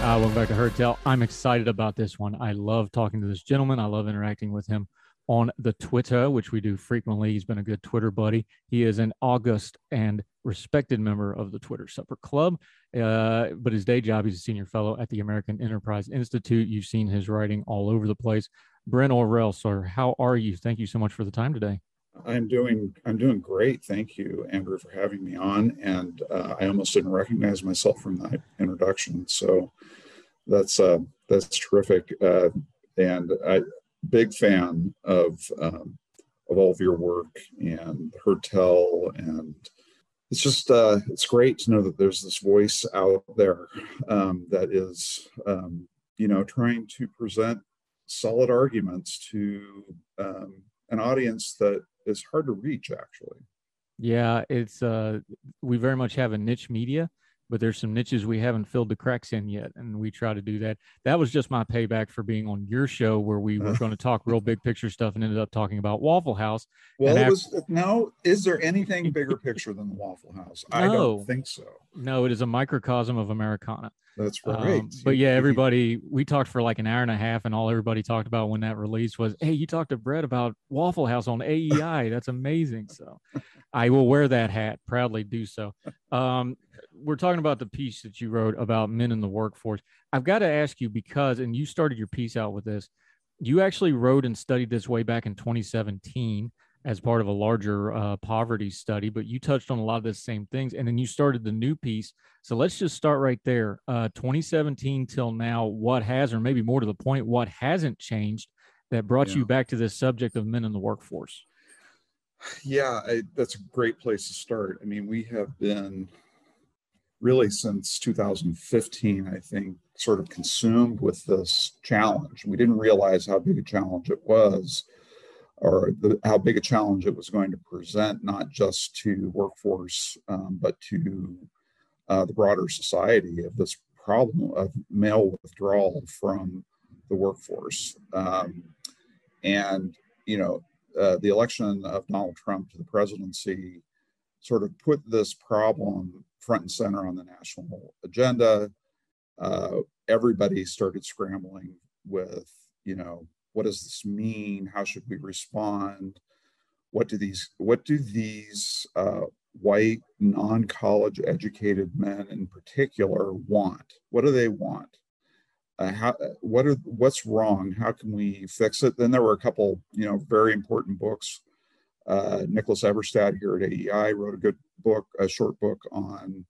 Uh, welcome back to Heard Tell. I'm excited about this one. I love talking to this gentleman. I love interacting with him on the Twitter, which we do frequently. He's been a good Twitter buddy. He is an august and respected member of the Twitter Supper Club. Uh, but his day job, he's a senior fellow at the American Enterprise Institute. You've seen his writing all over the place. Brent Orrell, sir, how are you? Thank you so much for the time today. I'm doing I'm doing great. Thank you, Andrew, for having me on. And uh, I almost didn't recognize myself from that introduction, so that's uh, that's terrific. Uh, and I big fan of um, of all of your work and Heard Tell, and it's just uh, it's great to know that there's this voice out there um, that is um, you know trying to present solid arguments to um, an audience that is hard to reach actually Yeah, it's uh we very much have a niche media, but there's some niches we haven't filled the cracks in yet, and we try to do that. That was just my payback for being on your show where we were going to talk real big picture stuff and ended up talking about Waffle House. well And it af- was no is there anything bigger picture than the waffle house i don't think so No, it is a microcosm of Americana. That's Um, right but yeah, everybody, we talked for like an hour and a half, and all everybody talked about when that release was, hey, you talked to Brett about Waffle House on AEI. That's amazing. So I will wear that hat, proudly do so. Um, we're talking about the piece that you wrote about men in the workforce. I've got to ask you because, and you started your piece out with this, you actually wrote and studied this way back in 2017 as part of a larger uh, poverty study, but you touched on a lot of the same things. And then you started the new piece. So let's just start right there. Uh, 2017 till now, what has, or maybe more to the point, what hasn't changed that brought Yeah. you back to this subject of men in the workforce? yeah I, that's a great place to start i mean we have been really since 2015 i think sort of consumed with this challenge we didn't realize how big a challenge it was or the, how big a challenge it was going to present not just to workforce um, but to uh, the broader society of this problem of male withdrawal from the workforce um, and you know uh, the election of Donald Trump to the presidency sort of put this problem front and center on the national agenda. Uh, everybody started scrambling with, you know, what does this mean? How should we respond? What do these what do these uh, white non-college educated men in particular want? What do they want? uh, how what are what's wrong how can we fix it then there were a couple you know very important books uh, Nicholas Eberstadt here at aei wrote a good book a short book on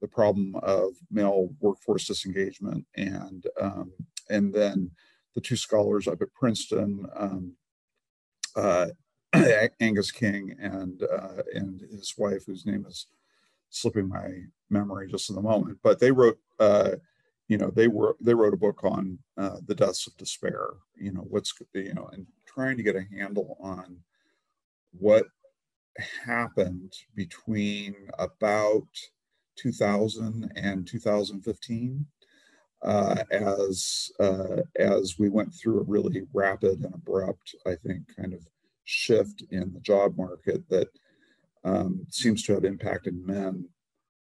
the problem of male workforce disengagement and um, and then the two scholars up at princeton um, uh, angus king and uh, and his wife whose name is slipping my memory just in the moment but they wrote uh, you know they were they wrote a book on uh, the deaths of despair you know what's you know and trying to get a handle on what happened between about 2000 and 2015 uh, as uh, as we went through a really rapid and abrupt i think kind of shift in the job market that um, seems to have impacted men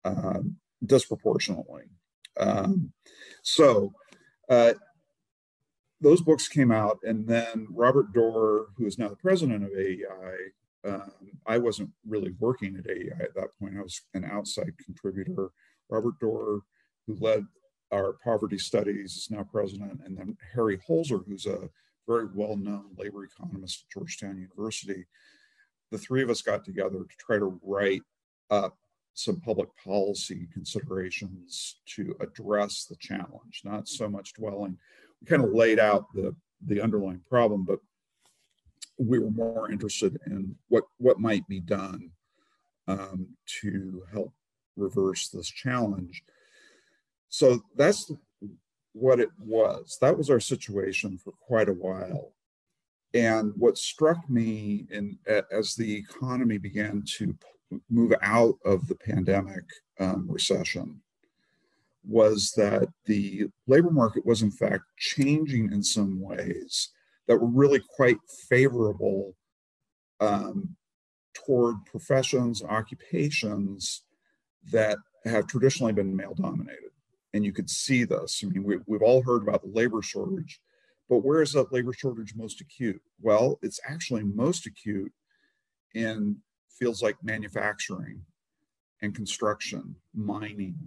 um, disproportionately um, so uh, those books came out, and then Robert Doar, who is now the president of AEI, um, I wasn't really working at AEI at that point. I was an outside contributor, Robert Doar, who led our poverty studies, is now president, and then Harry Holzer, who's a very well-known labor economist at Georgetown University. The three of us got together to try to write up some public policy considerations to address the challenge, not so much dwelling. We kind of laid out the, the underlying problem, but we were more interested in what, what might be done um, to help reverse this challenge. So that's what it was. That was our situation for quite a while. And what struck me in as the economy began to move out of the pandemic um, recession was that the labor market was in fact changing in some ways that were really quite favorable um, toward professions occupations that have traditionally been male dominated. And you could see this. I mean, we, we've all heard about the labor shortage, but where is that labor shortage most acute? Well, it's actually most acute in fields like manufacturing and construction, mining,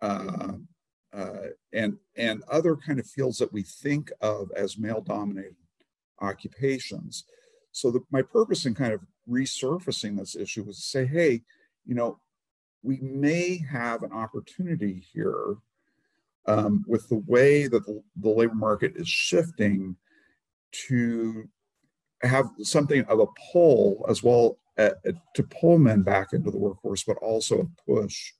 uh, uh, and and other kind of fields that we think of as male-dominated occupations. So the, my purpose in kind of resurfacing this issue was to say, hey, you know, we may have an opportunity here um, with the way that the, the labor market is shifting to have something of a pull as well at, at, to pull men back into the workforce, but also a push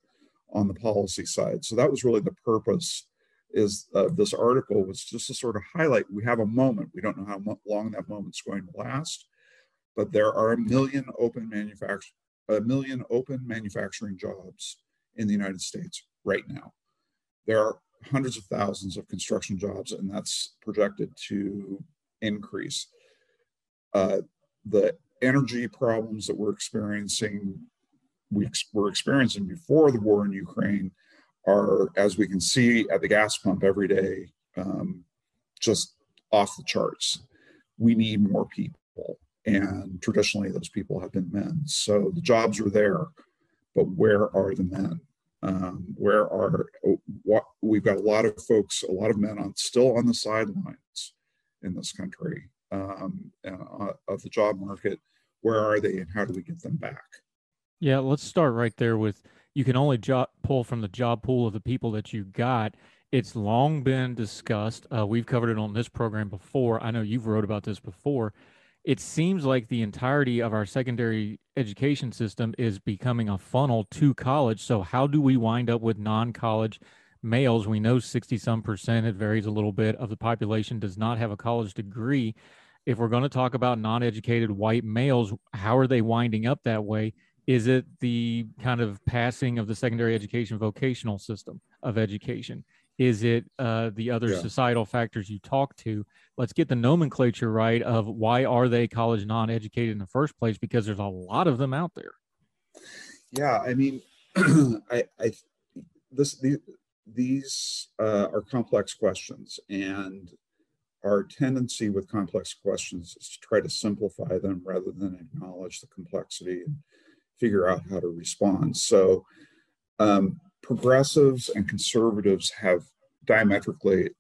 on the policy side. So that was really the purpose is uh, this article was just to sort of highlight we have a moment. We don't know how long that moment's going to last, but there are a million open manufacturing a million open manufacturing jobs in the United States right now. There are hundreds of thousands of construction jobs, and that's projected to increase. Uh, the energy problems that we're experiencing, we ex- were experiencing before the war in Ukraine, are, as we can see at the gas pump every day, um, just off the charts. We need more people. And traditionally, those people have been men. So the jobs are there, but where are the men? Um, where are what we've got a lot of folks, a lot of men on still on the sidelines in this country um, uh, of the job market where are they and how do we get them back? Yeah, let's start right there with you can only job, pull from the job pool of the people that you got. It's long been discussed. Uh, we've covered it on this program before. I know you've wrote about this before. It seems like the entirety of our secondary education system is becoming a funnel to college. So how do we wind up with non-college males? We know 60 some percent, it varies a little bit, of the population does not have a college degree if we're going to talk about non-educated white males, how are they winding up that way? Is it the kind of passing of the secondary education vocational system of education? Is it uh, the other yeah. societal factors you talk to? Let's get the nomenclature right of why are they college non-educated in the first place? Because there's a lot of them out there. Yeah, I mean, I, I this the, these uh, are complex questions, and our tendency with complex questions is to try to simplify them rather than acknowledge the complexity and figure out how to respond. So, um, progressives and conservatives have diametrically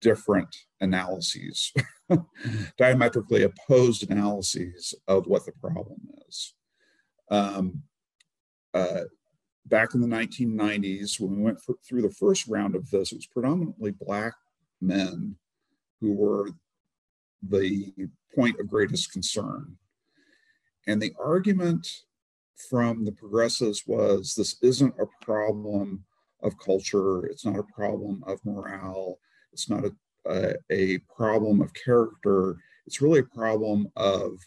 different analyses, diametrically opposed analyses of what the problem is. Um, uh, back in the 1990s, when we went for, through the first round of this, it was predominantly Black men who were the point of greatest concern. And the argument from the progressives was this isn't a problem of culture, it's not a problem of morale, it's not a, a, a problem of character, it's really a problem of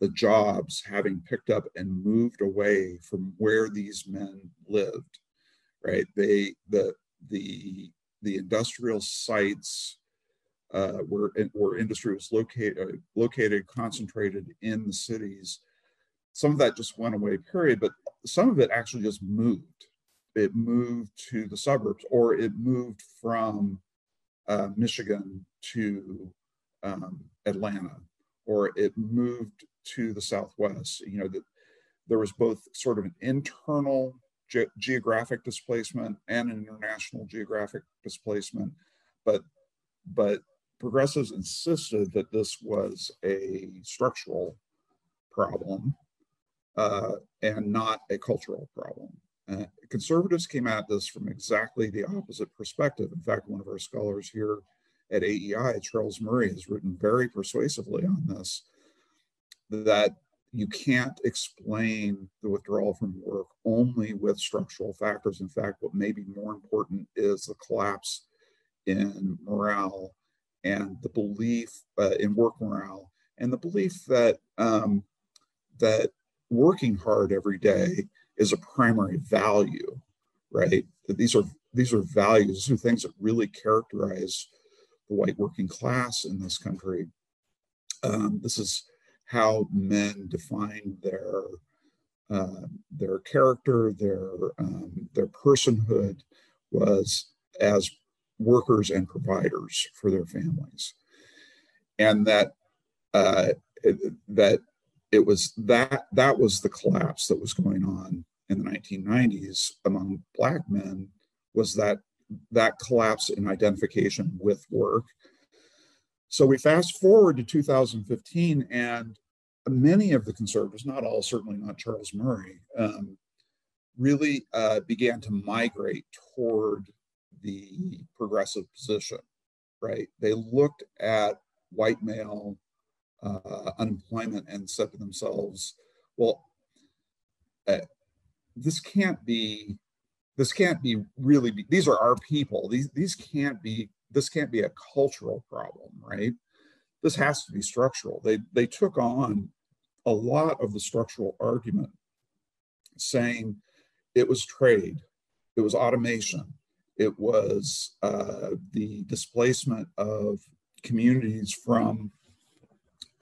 the jobs having picked up and moved away from where these men lived right? They the the the industrial sites uh, where, where industry was located, uh, located, concentrated in the cities. Some of that just went away, period, but some of it actually just moved. It moved to the suburbs or it moved from uh, Michigan to um, Atlanta or it moved to the Southwest. You know, that there was both sort of an internal ge- geographic displacement and an international geographic displacement, but but progressives insisted that this was a structural problem uh, and not a cultural problem. Uh, conservatives came at this from exactly the opposite perspective. In fact, one of our scholars here at AEI, Charles Murray, has written very persuasively on this that you can't explain the withdrawal from work only with structural factors. In fact, what may be more important is the collapse in morale and the belief uh, in work morale and the belief that um, that working hard every day is a primary value, right? That these are these are values, these are things that really characterize the white working class in this country. Um, this is how men define their uh, their character, their um, their personhood was as workers and providers for their families, and that uh, that it was that that was the collapse that was going on in the 1990s among black men was that that collapse in identification with work. So we fast forward to 2015 and many of the conservatives not all certainly not charles murray um, really uh, began to migrate toward the progressive position right? They looked at white male uh, unemployment and said to themselves, well, uh, this can't be, this can't be really, be, these are our people. These, these can't be, this can't be a cultural problem, right? This has to be structural. They, they took on a lot of the structural argument saying it was trade, it was automation, it was uh, the displacement of communities from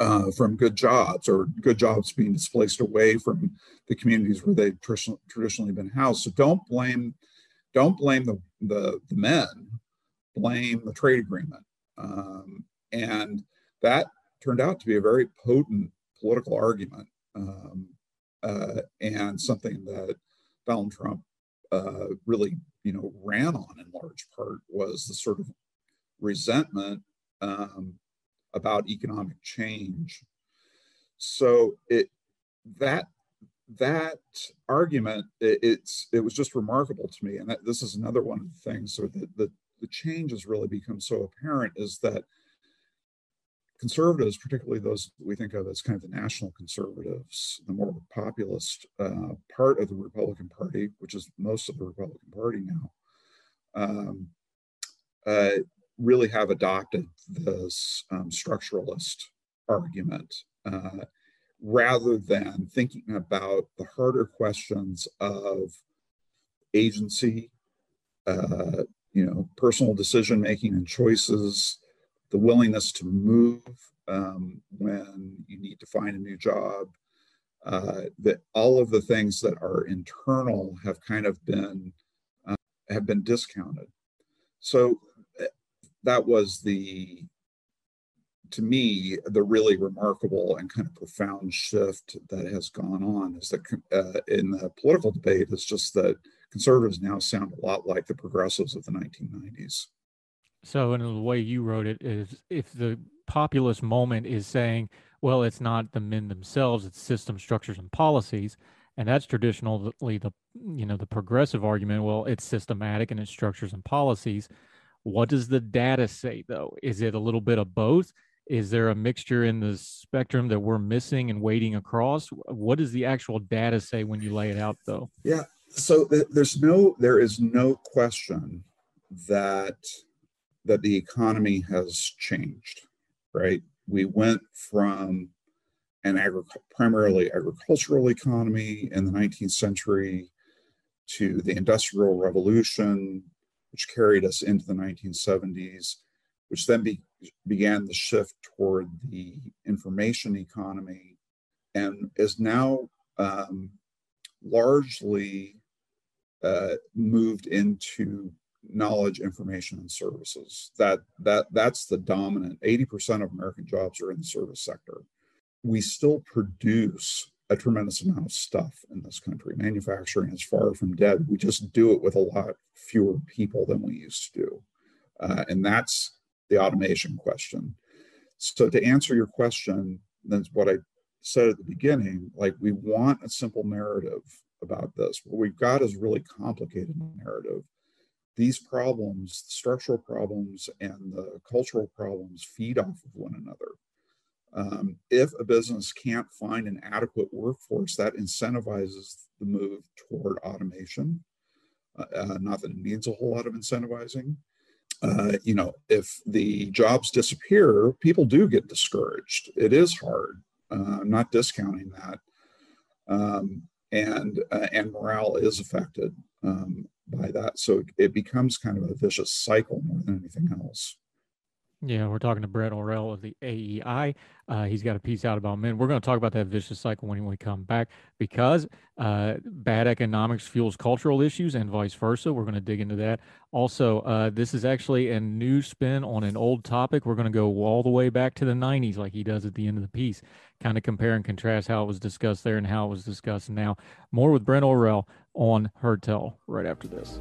uh, from good jobs or good jobs being displaced away from the communities where they've tr- traditionally been housed. So don't blame, don't blame the, the, the men, blame the trade agreement. Um, and that turned out to be a very potent political argument um, uh, and something that Donald Trump uh, really, you know, ran on in large part was the sort of resentment um, about economic change. So it that that argument it, it's it was just remarkable to me, and that, this is another one of the things. So the, the the change has really become so apparent is that conservatives, particularly those we think of as kind of the national conservatives, the more populist uh, part of the Republican Party, which is most of the Republican Party now, um, uh, really have adopted this um, structuralist argument uh, rather than thinking about the harder questions of agency, uh, you know, personal decision making and choices, the willingness to move um, when you need to find a new job. Uh, that all of the things that are internal have kind of been uh, have been discounted. So that was the to me the really remarkable and kind of profound shift that has gone on is that uh, in the political debate is just that conservatives now sound a lot like the progressives of the 1990s so in the way you wrote it is if the populist moment is saying well it's not the men themselves it's system structures and policies and that's traditionally the you know the progressive argument well it's systematic and it's structures and policies what does the data say, though? Is it a little bit of both? Is there a mixture in the spectrum that we're missing and waiting across? What does the actual data say when you lay it out, though? Yeah. So there's no, there is no question that that the economy has changed, right? We went from an agri- primarily agricultural economy in the 19th century to the Industrial Revolution which carried us into the 1970s, which then be, began the shift toward the information economy and is now um, largely uh, moved into knowledge information and services. That that that's the dominant 80% of american jobs are in the service sector. We still produce a tremendous amount of stuff in this country. Manufacturing is far from dead. We just do it with a lot fewer people than we used to do. Uh, and that's the automation question. So, to answer your question, that's what I said at the beginning like, we want a simple narrative about this. What we've got is really complicated narrative. These problems, the structural problems and the cultural problems, feed off of one another. Um, if a business can't find an adequate workforce, that incentivizes the move toward automation. Uh, uh, not that it needs a whole lot of incentivizing. Uh, you know, if the jobs disappear, people do get discouraged. It is hard. Uh, I'm not discounting that. Um, and uh, and morale is affected um, by that. So it becomes kind of a vicious cycle more than anything else. Yeah, we're talking to Brett Orrell of the AEI. Uh, he's got a piece out about men. We're going to talk about that vicious cycle when we come back because uh, bad economics fuels cultural issues and vice versa. We're going to dig into that. Also, uh, this is actually a new spin on an old topic. We're going to go all the way back to the 90s, like he does at the end of the piece, kind of compare and contrast how it was discussed there and how it was discussed now. More with Brent Orrell on Heard Tell right after this.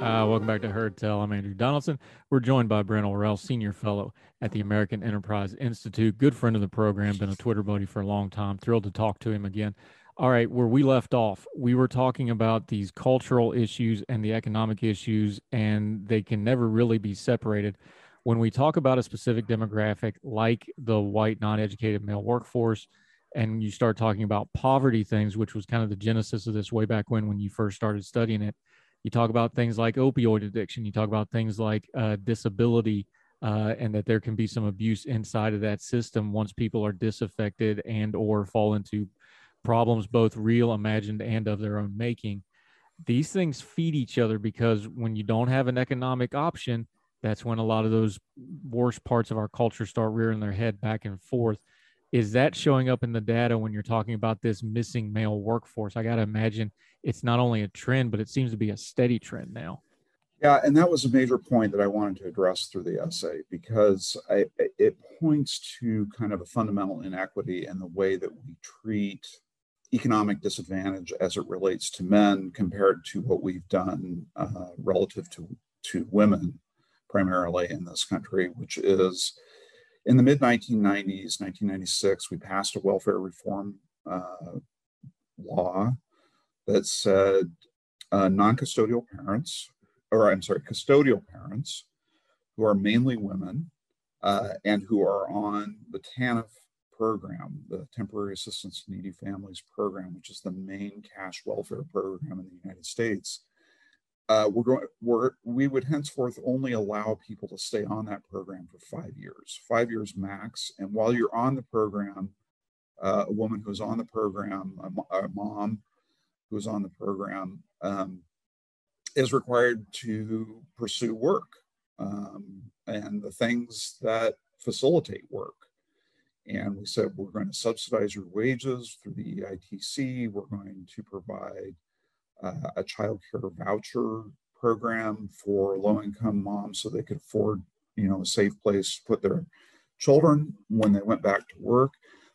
Uh, welcome back to Heard Tell. I'm Andrew Donaldson. We're joined by Brent Orrell, Senior Fellow at the American Enterprise Institute. Good friend of the program, been a Twitter buddy for a long time. Thrilled to talk to him again. All right, where we left off, we were talking about these cultural issues and the economic issues, and they can never really be separated. When we talk about a specific demographic like the white, non educated male workforce, and you start talking about poverty things, which was kind of the genesis of this way back when, when you first started studying it you talk about things like opioid addiction. You talk about things like uh, disability, uh, and that there can be some abuse inside of that system once people are disaffected and or fall into problems, both real, imagined, and of their own making. These things feed each other because when you don't have an economic option, that's when a lot of those worst parts of our culture start rearing their head back and forth is that showing up in the data when you're talking about this missing male workforce? I got to imagine it's not only a trend, but it seems to be a steady trend now. Yeah, and that was a major point that I wanted to address through the essay because I, it points to kind of a fundamental inequity in the way that we treat economic disadvantage as it relates to men compared to what we've done uh, relative to, to women, primarily in this country, which is in the mid 1990s, 1996, we passed a welfare reform uh, law that said uh, non custodial parents, or I'm sorry, custodial parents who are mainly women uh, and who are on the TANF program, the Temporary Assistance to Needy Families program, which is the main cash welfare program in the United States, uh, we're going we're, we would henceforth only allow people to stay on that program for five years five years max. And while you're on the program uh, a woman who's on the program a, a mom who's on the program um, is required to pursue work um, and the things that facilitate work. And we said we're going to subsidize your wages through the eitc we're going to provide uh, a child care voucher program for low income moms so they could afford you know a safe place to put their children when they went back to work.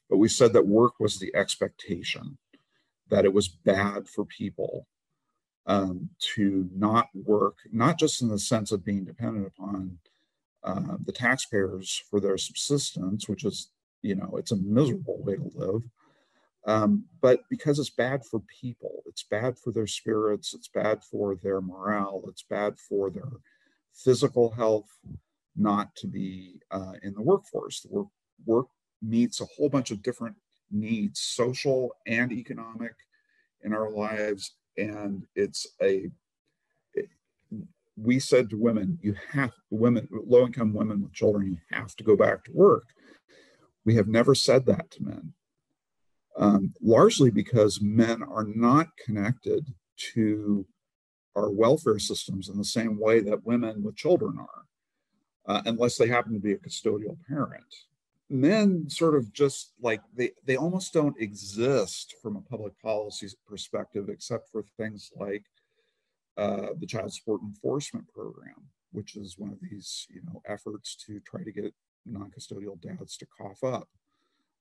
But we said that work was the expectation that it was bad for people um, to not work not just in the sense of being dependent upon uh, the taxpayers for their subsistence which is you know it's a miserable way to live um, but because it's bad for people, it's bad for their spirits, it's bad for their morale, it's bad for their physical health not to be uh, in the workforce. The work, work meets a whole bunch of different needs, social and economic, in our lives. And it's a, it, we said to women, you have women, low income women with children, you have to go back to work. We have never said that to men, um, largely because men are not connected to our welfare systems in the same way that women with children are, uh, unless they happen to be a custodial parent. Men sort of just like they, they almost don't exist from a public policy perspective, except for things like uh, the child support enforcement program, which is one of these you know efforts to try to get non-custodial dads to cough up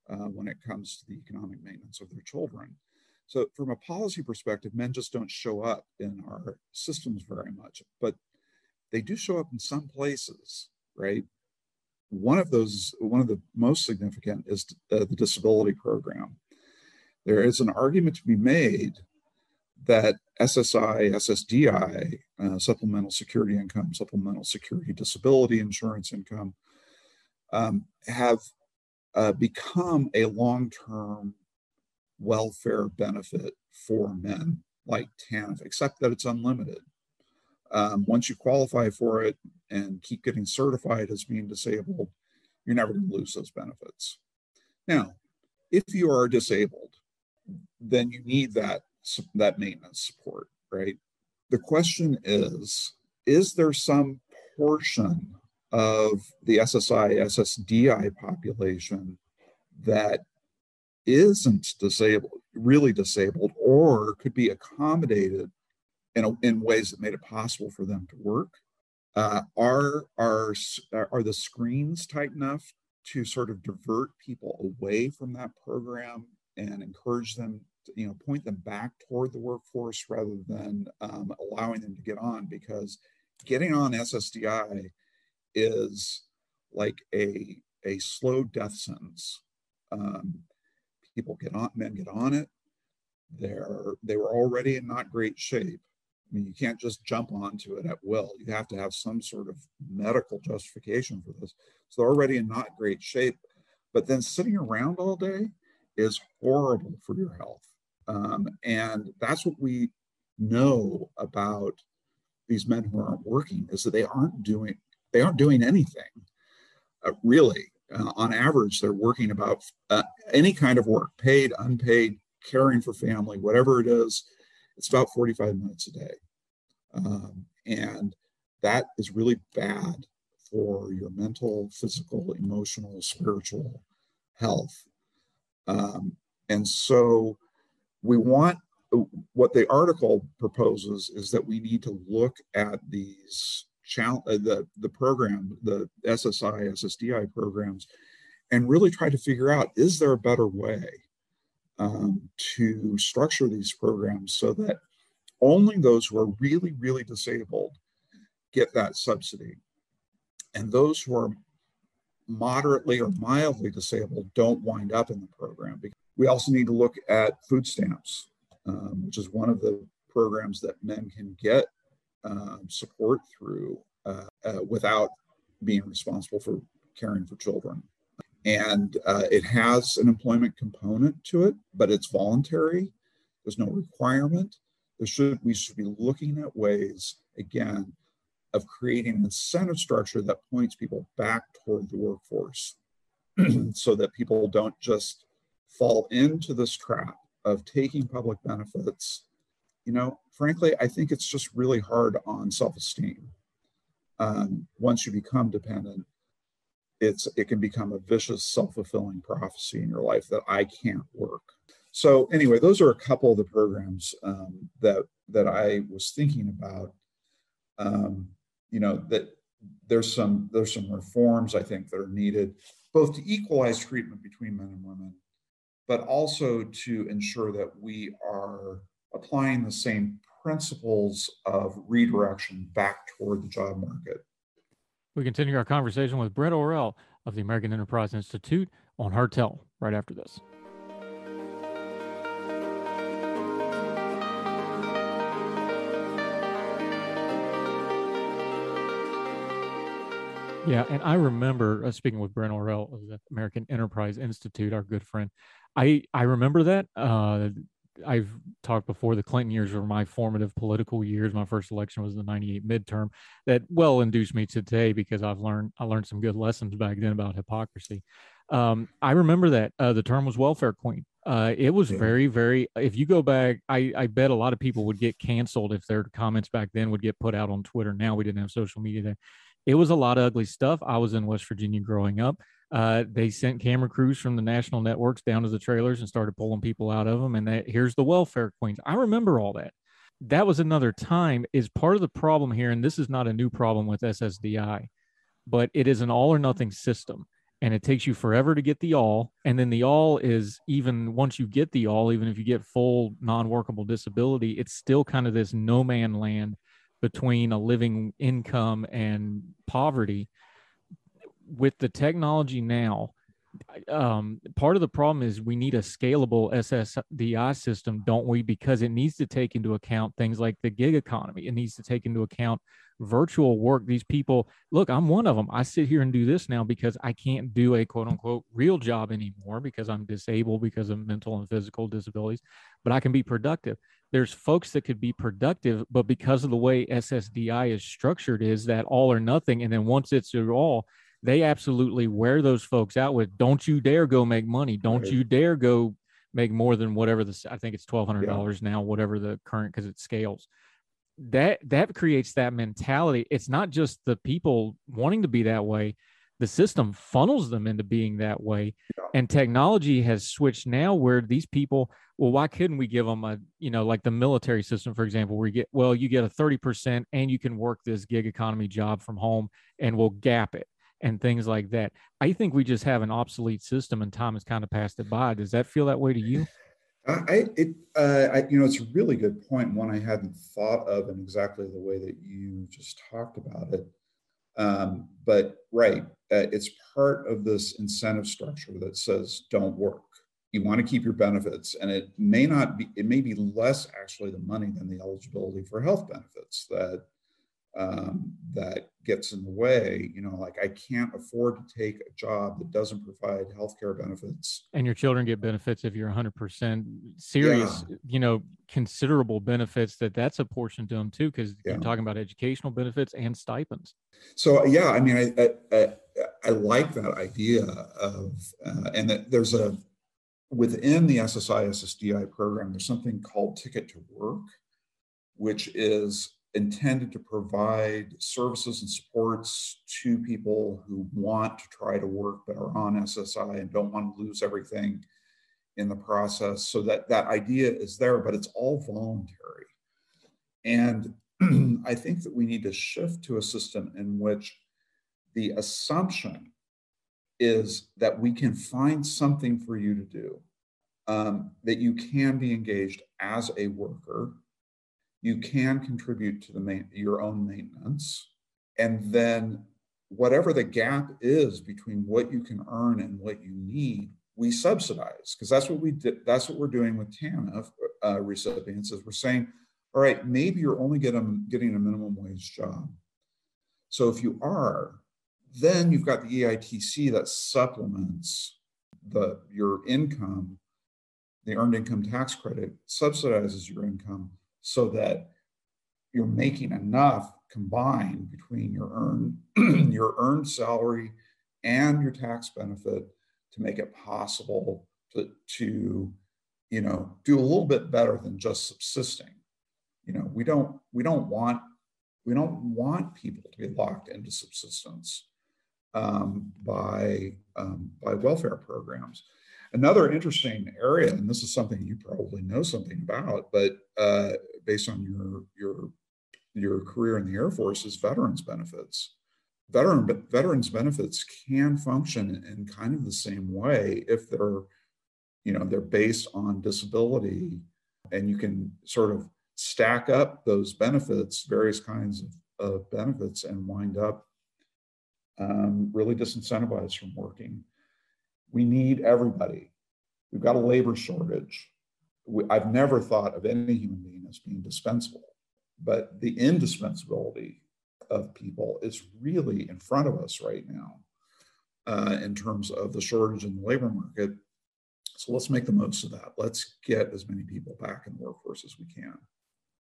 uh, when it comes to the economic maintenance of their children. So from a policy perspective, men just don't show up in our systems very much, but they do show up in some places, right? One of those, one of the most significant is uh, the disability program. There is an argument to be made that SSI, SSDI, uh, supplemental security income, supplemental security disability insurance income, um, have uh, become a long term welfare benefit for men like TANF, except that it's unlimited. Um, once you qualify for it and keep getting certified as being disabled, you're never going to lose those benefits. Now, if you are disabled, then you need that that maintenance support, right? The question is, is there some portion of the SSI, SSDI population that isn't disabled, really disabled, or could be accommodated in, a, in ways that made it possible for them to work? Uh, are, are, are the screens tight enough to sort of divert people away from that program and encourage them to, you know, point them back toward the workforce rather than um, allowing them to get on because getting on SSDI is like a, a slow death sentence. Um, people get on, men get on it. They're, they were already in not great shape. I mean, you can't just jump onto it at will. You have to have some sort of medical justification for this. So they're already in not great shape. But then sitting around all day is horrible for your health. Um, and that's what we know about these men who aren't working is that they aren't doing they aren't doing anything uh, really. Uh, on average, they're working about uh, any kind of work, paid, unpaid, caring for family, whatever it is. It's about 45 minutes a day. Um, and that is really bad for your mental, physical, emotional, spiritual health. Um, and so we want what the article proposes is that we need to look at these challenge uh, the the program the ssi ssdi programs and really try to figure out is there a better way um, to structure these programs so that only those who are really really disabled get that subsidy and those who are moderately or mildly disabled don't wind up in the program we also need to look at food stamps um, which is one of the programs that men can get um, support through uh, uh, without being responsible for caring for children. And uh, it has an employment component to it, but it's voluntary. There's no requirement. There should we should be looking at ways again of creating an incentive structure that points people back toward the workforce, so that people don't just fall into this trap of taking public benefits you know, frankly, I think it's just really hard on self-esteem. Um, once you become dependent, it's it can become a vicious self-fulfilling prophecy in your life that I can't work. So anyway, those are a couple of the programs um, that that I was thinking about. Um, you know that there's some there's some reforms I think that are needed, both to equalize treatment between men and women, but also to ensure that we are applying the same principles of redirection back toward the job market. We continue our conversation with Brett Orrell of the American Enterprise Institute on Heard Tell right after this. Yeah, and I remember uh, speaking with Brent Orrell of the American Enterprise Institute, our good friend. I I remember that uh, I've talked before. The Clinton years were my formative political years. My first election was the '98 midterm. That well induced me to today because I've learned I learned some good lessons back then about hypocrisy. Um, I remember that uh, the term was welfare queen. Uh, it was very, very. If you go back, I, I bet a lot of people would get canceled if their comments back then would get put out on Twitter. Now we didn't have social media then. It was a lot of ugly stuff. I was in West Virginia growing up. Uh, they sent camera crews from the national networks down to the trailers and started pulling people out of them. And that here's the welfare queens. I remember all that. That was another time. Is part of the problem here, and this is not a new problem with SSDI, but it is an all or nothing system and it takes you forever to get the all and then the all is even once you get the all even if you get full non-workable disability it's still kind of this no man land between a living income and poverty with the technology now um, part of the problem is we need a scalable SSDI system, don't we? Because it needs to take into account things like the gig economy. It needs to take into account virtual work. These people, look, I'm one of them. I sit here and do this now because I can't do a quote unquote real job anymore because I'm disabled because of mental and physical disabilities, but I can be productive. There's folks that could be productive, but because of the way SSDI is structured, is that all or nothing. And then once it's all, they absolutely wear those folks out with don't you dare go make money. Don't Right. you dare go make more than whatever the i think it's $1200 now whatever the current because it scales. That that creates that mentality. It's not just the people wanting to be that way. The system funnels them into being that way. Yeah. and technology has switched now where these people well why couldn't we give them a you know like the military system for example where you get well you get a 30% and you can work this gig economy job from home and we'll gap it and things like that. I think we just have an obsolete system and time has kind of passed it by. Does that feel that way to you? I- it, uh, I, you know, it's a really good point. One I hadn't thought of in exactly the way that you just talked about it. Um, but right, uh, it's part of this incentive structure that says don't work. You want to keep your benefits, and it may not be. It may be less actually the money than the eligibility for health benefits that um, that gets in the way. You know, like I can't afford to take a job that doesn't provide healthcare benefits And your children get benefits if you're 100% serious, you know, considerable benefits that that's a portion to them too, because Yeah. you're talking about educational benefits and stipends. So yeah, I mean, I I, I, I like that idea of, uh, and that there's a within the SSI SSDI program, there's something called Ticket to Work, which is intended to provide services and supports to people who want to try to work but are on SSI and don't want to lose everything in the process. So that that idea is there, but it's all voluntary. And I think that we need to shift to a system in which the assumption is that we can find something for you to do, um, that you can be engaged as a worker, you can contribute to the main, your own maintenance, and then whatever the gap is between what you can earn and what you need, we subsidize because that's what we did. That's what we're doing with TANF uh, recipients is we're saying, all right, maybe you're only getting getting a minimum wage job. So if you are, then you've got the EITC that supplements the your income, the earned income tax credit subsidizes your income so that you're making enough combined between your earned your earned salary and your tax benefit to make it possible to, to you know do a little bit better than just subsisting. You know we don't we don't want we don't want people to be locked into subsistence um, by um, by welfare programs. Another interesting area and this is something you probably know something about but uh, based on your your your career in the air force is veterans benefits. Veteran veterans benefits can function in kind of the same way if they're you know they're based on disability and you can sort of stack up those benefits various kinds of, of benefits and wind up um, really disincentivized from working. We need everybody. We've got a labor shortage. We, i've never thought of any human being as being dispensable but the indispensability of people is really in front of us right now uh, in terms of the shortage in the labor market. So let's make the most of that. Let's get as many people back in the workforce as we can.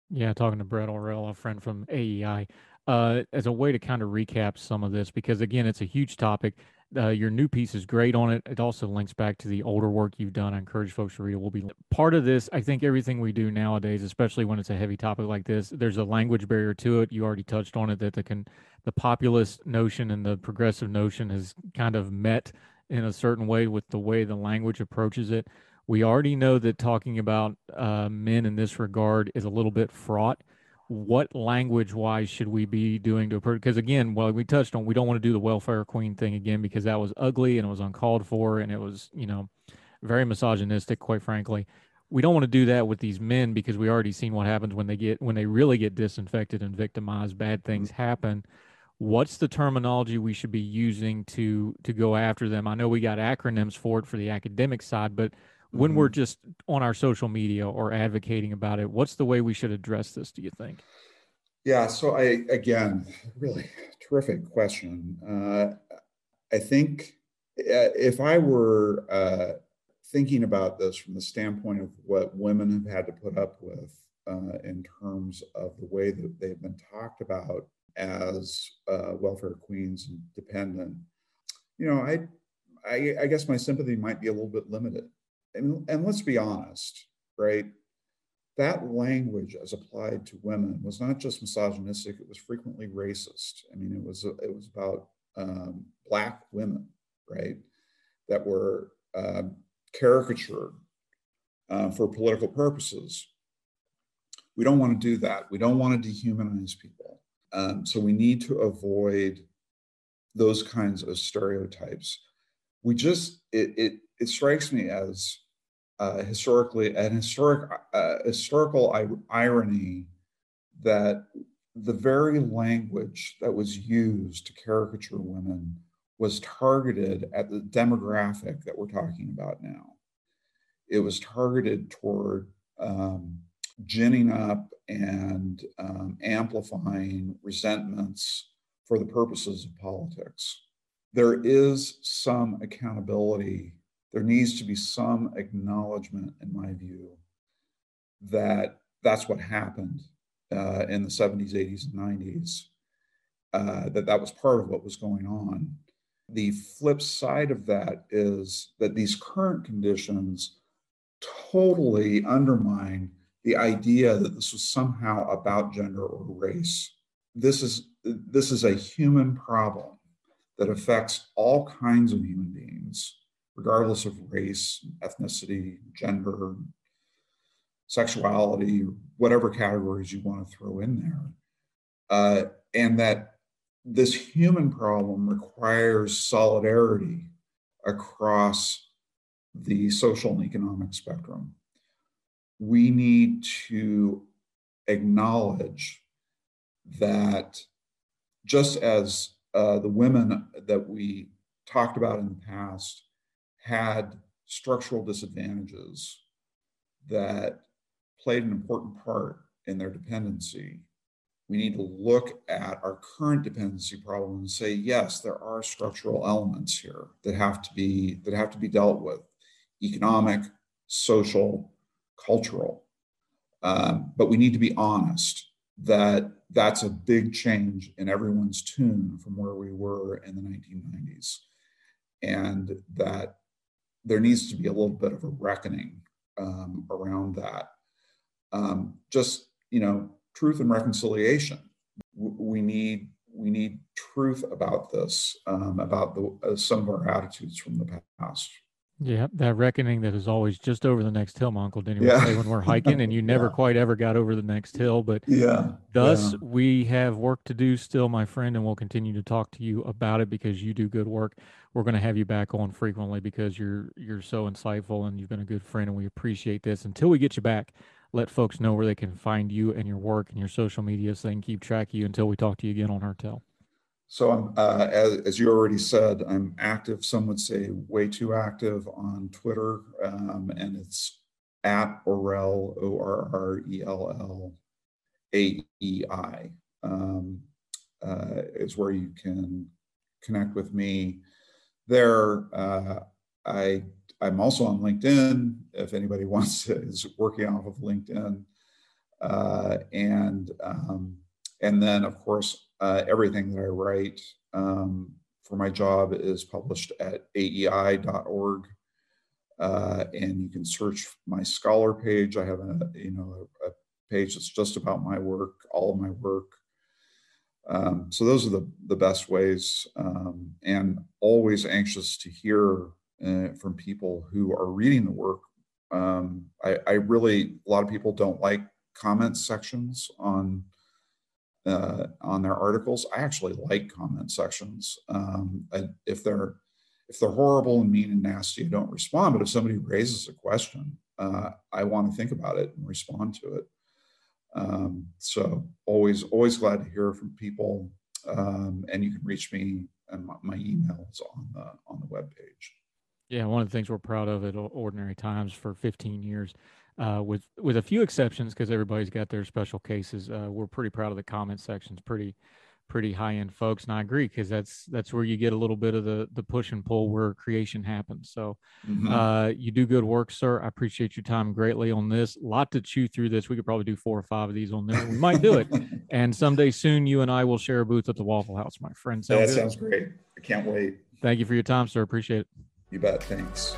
Yeah, talking to Brett Orrell, a friend from AEI, uh, as a way to kind of recap some of this, because again, it's a huge topic. Uh, your new piece is great on it. It also links back to the older work you've done. I encourage folks to read it. Will be part of this. I think everything we do nowadays, especially when it's a heavy topic like this, there's a language barrier to it. You already touched on it that the can the populist notion and the progressive notion has kind of met in a certain way with the way the language approaches it. We already know that talking about uh, men in this regard is a little bit fraught. What language wise should we be doing to approach? Because again, well, we touched on, we don't want to do the welfare queen thing again because that was ugly and it was uncalled for and it was, you know, very misogynistic, quite frankly. We don't want to do that with these men because we already seen what happens when they get when they really get disinfected and victimized. Bad mm-hmm. things happen what's the terminology we should be using to to go after them i know we got acronyms for it for the academic side but when Mm-hmm. we're just on our social media or advocating about it what's the way we should address this do you think Yeah. So I again, really terrific question. Uh, I think uh, if I were uh, thinking about this from the standpoint of what women have had to put up with uh, in terms of the way that they've been talked about as uh, welfare queens and dependent, you know, I, I, I guess my sympathy might be a little bit limited. And, and let's be honest, right? that language as applied to women was not just misogynistic it was frequently racist. I mean it was it was about um, black women right? That were um, caricatured uh, for political purposes. We don't want to do that. We don't want to dehumanize people. Um, so we need to avoid those kinds of stereotypes. We just it it, it strikes me as uh, historically an historic uh, historical irony that the very language that was used to caricature women was targeted at the demographic that we're talking about now. It was targeted toward um, ginning up and um, amplifying resentments for the purposes of politics. There is some accountability there needs to be some acknowledgement, in my view, that that's what happened uh, in the 70s, 80s, and 90s, uh, that that was part of what was going on. The flip side of that is that these current conditions totally undermine the idea that this was somehow about gender or race. This is this is a human problem that affects all kinds of human beings regardless of race, ethnicity, gender, sexuality, whatever categories you want to throw in there. Uh, and that this human problem requires solidarity across the social and economic spectrum. We need to acknowledge that just as uh, the women that we talked about in the past had structural disadvantages that played an important part in their dependency. We need to look at our current dependency problem and say, yes, there are structural elements here that have to be that have to be dealt with, economic, social, cultural. Um, but we need to be honest that that's a big change in everyone's tune from where we were in the 1990s, and that there needs to be a little bit of a reckoning um, around that. Um, just you know, truth and reconciliation. We need we need truth about this, um, about the uh, some of our attitudes from the past. Yeah that reckoning that is always just over the next hill my uncle denny would Yeah. say when we're hiking and you never Yeah. quite ever got over the next hill but Yeah. Thus, yeah. we have work to do still, my friend, and we'll continue to talk to you about it because you do good work. We're going to have you back on frequently because you're you're so insightful and you've been a good friend, and we appreciate this. Until we get you back, let folks know where they can find you and your work and your social media so they can keep track of you until we talk to you again on Heard Tell. So uh, as, as you already said, I'm active. Some would say way too active on Twitter, um, and it's at Orrell O R R E L L A E I um, uh, is where you can connect with me. There, uh, I I'm also on LinkedIn if anybody wants to, is working off of LinkedIn. Uh, and um, and then of course uh, everything that I write um, for my job is published at aei.org. Uh, and you can search my scholar page. I have a you know a, a page that's just about my work, all of my work. Um, so those are the the best ways, um, and always anxious to hear uh, from people who are reading the work. Um, I, I, really a lot of people don't like comment sections on uh, on their articles. I actually like comment sections. Um, I, if they're if they're horrible and mean and nasty, I don't respond. But if somebody raises a question, uh, I want to think about it and respond to it. Um, so always always glad to hear from people, um, and you can reach me and my, my email is on the on the web page. Yeah, one of the things we're proud of at Ordinary Times for 15 years, uh, with with a few exceptions, because everybody's got their special cases. Uh, we're pretty proud of the comment sections. Pretty pretty high end folks, and I agree because that's that's where you get a little bit of the the push and pull where creation happens. So, mm-hmm. uh, you do good work, sir. I appreciate your time greatly on this. A lot to chew through this. We could probably do four or five of these on there. We might do it, and someday soon you and I will share a booth at the Waffle House, my friend. Sound that good? sounds great. I can't wait. Thank you for your time, sir. Appreciate it. You bet. Thanks.